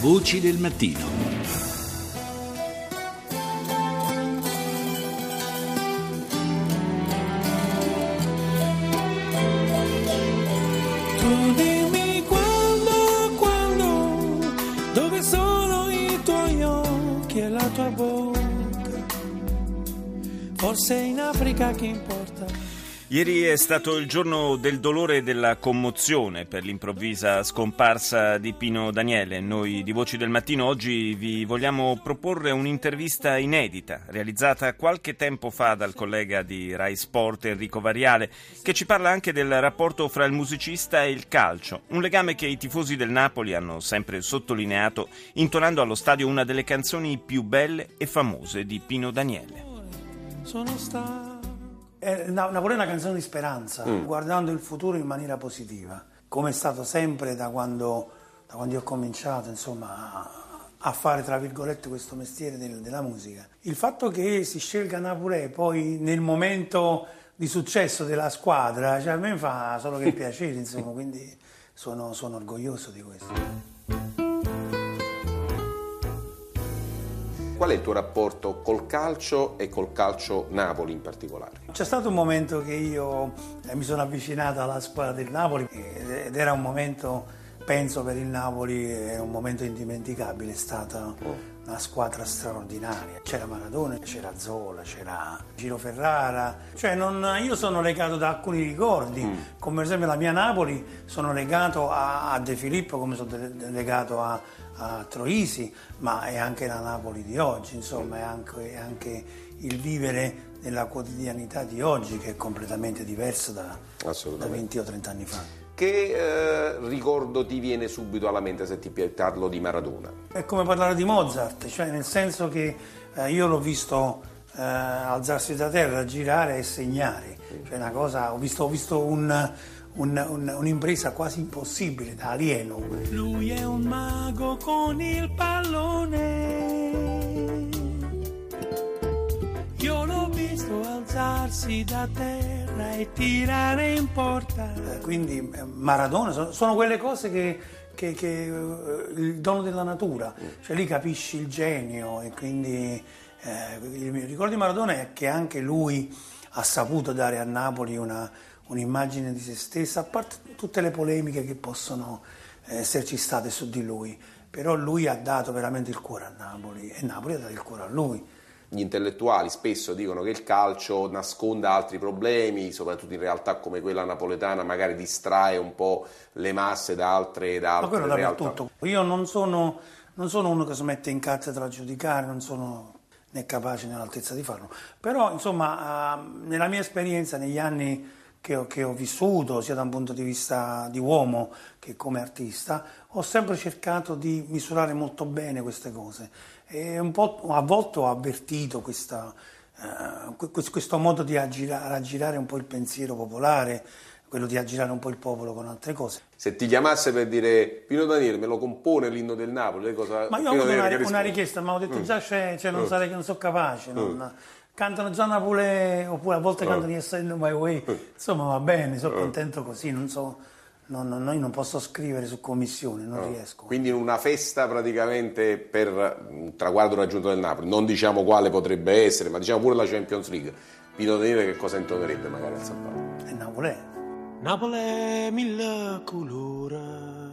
Voci del mattino. Forse in Africa che importa. Ieri è stato il giorno del dolore e della commozione per l'improvvisa scomparsa di Pino Daniele. Noi di Voci del Mattino oggi vi vogliamo proporre un'intervista inedita realizzata qualche tempo fa dal collega di Rai Sport Enrico Variale che ci parla anche del rapporto fra il musicista e il calcio, un legame che i tifosi del Napoli hanno sempre sottolineato intonando allo stadio una delle canzoni più belle e famose di Pino Daniele. Sono stato. È una, una, pure una canzone di speranza, guardando il futuro in maniera positiva, come è stato sempre da quando, da quando io ho cominciato insomma, a, a fare tra virgolette questo mestiere del- della musica. Il fatto che si scelga Napoli poi nel momento di successo della squadra, cioè, a me fa solo che piacere, insomma, quindi sono, sono orgoglioso di questo. Qual è il tuo rapporto col calcio e col calcio Napoli in particolare? C'è stato un momento che io eh, mi sono avvicinata alla squadra del Napoli ed era un momento, penso per il Napoli, è un momento indimenticabile, è stata una squadra straordinaria. C'era Maradona, c'era Zola, c'era Giro Ferrara, cioè non- io sono legato da alcuni ricordi, come per esempio la mia Napoli, sono legato a, a De Filippo come sono de- legato a, a Troisi, ma è anche la Napoli di oggi, insomma, è anche, è anche il vivere nella quotidianità di oggi che è completamente diverso da, da Assolutamente. 20 o 30 anni fa. Che eh, ricordo ti viene subito alla mente se ti parlo di Maradona? È come parlare di Mozart, cioè nel senso che eh, io l'ho visto eh, alzarsi da terra, girare e segnare, cioè una cosa, ho visto, ho visto un- un- un- un'impresa quasi impossibile da alieno. Lui è un mago con il pallone. Alzarsi da terra e tirare in porta. Eh, Quindi eh, Maradona sono, sono quelle cose che, che- che, eh, il dono della natura, cioè lì capisci il genio e quindi eh, il mio ricordo di Maradona è che anche lui ha saputo dare a Napoli una- un'immagine di se stessa, a parte tutte le polemiche che possono esserci state su di lui, però lui ha dato veramente il cuore a Napoli e Napoli ha dato il cuore a lui. Gli intellettuali spesso dicono che il calcio nasconda altri problemi, soprattutto in realtà come quella napoletana magari distrae un po' le masse da altre, da Ma altre quello realtà. dappertutto. Io non sono, non sono uno che si mette in cattedra a giudicare, non sono né capace né all'altezza di farlo. Però, insomma, eh, nella mia esperienza, negli anni che ho, che ho vissuto, sia da un punto di vista di uomo che come artista, ho sempre cercato di misurare molto bene queste cose. E un po' a volte ho avvertito questa, que- questo modo di aggira- aggirare un po' il pensiero popolare, quello di aggirare un po' il popolo con altre cose. Se ti chiamasse per dire Pino Daniele me lo compone l'inno del Napoli, cosa Ma io ho avuto una, una richiesta, ma ho detto già c'è, cioè, non, sarei, non sono capace. non- Cantano già Napoli, oppure a volte cantano Yes I Know My Way. Insomma, va bene, sono contento così. Non so, non, non- io non posso scrivere su commissione, non riesco. Quindi in una festa praticamente per un traguardo raggiunto del Napoli, non diciamo quale potrebbe essere, ma diciamo pure la Champions League. Pino Daniele che cosa intonerebbe magari al San Paolo? È Napoli. Napoli mille colore.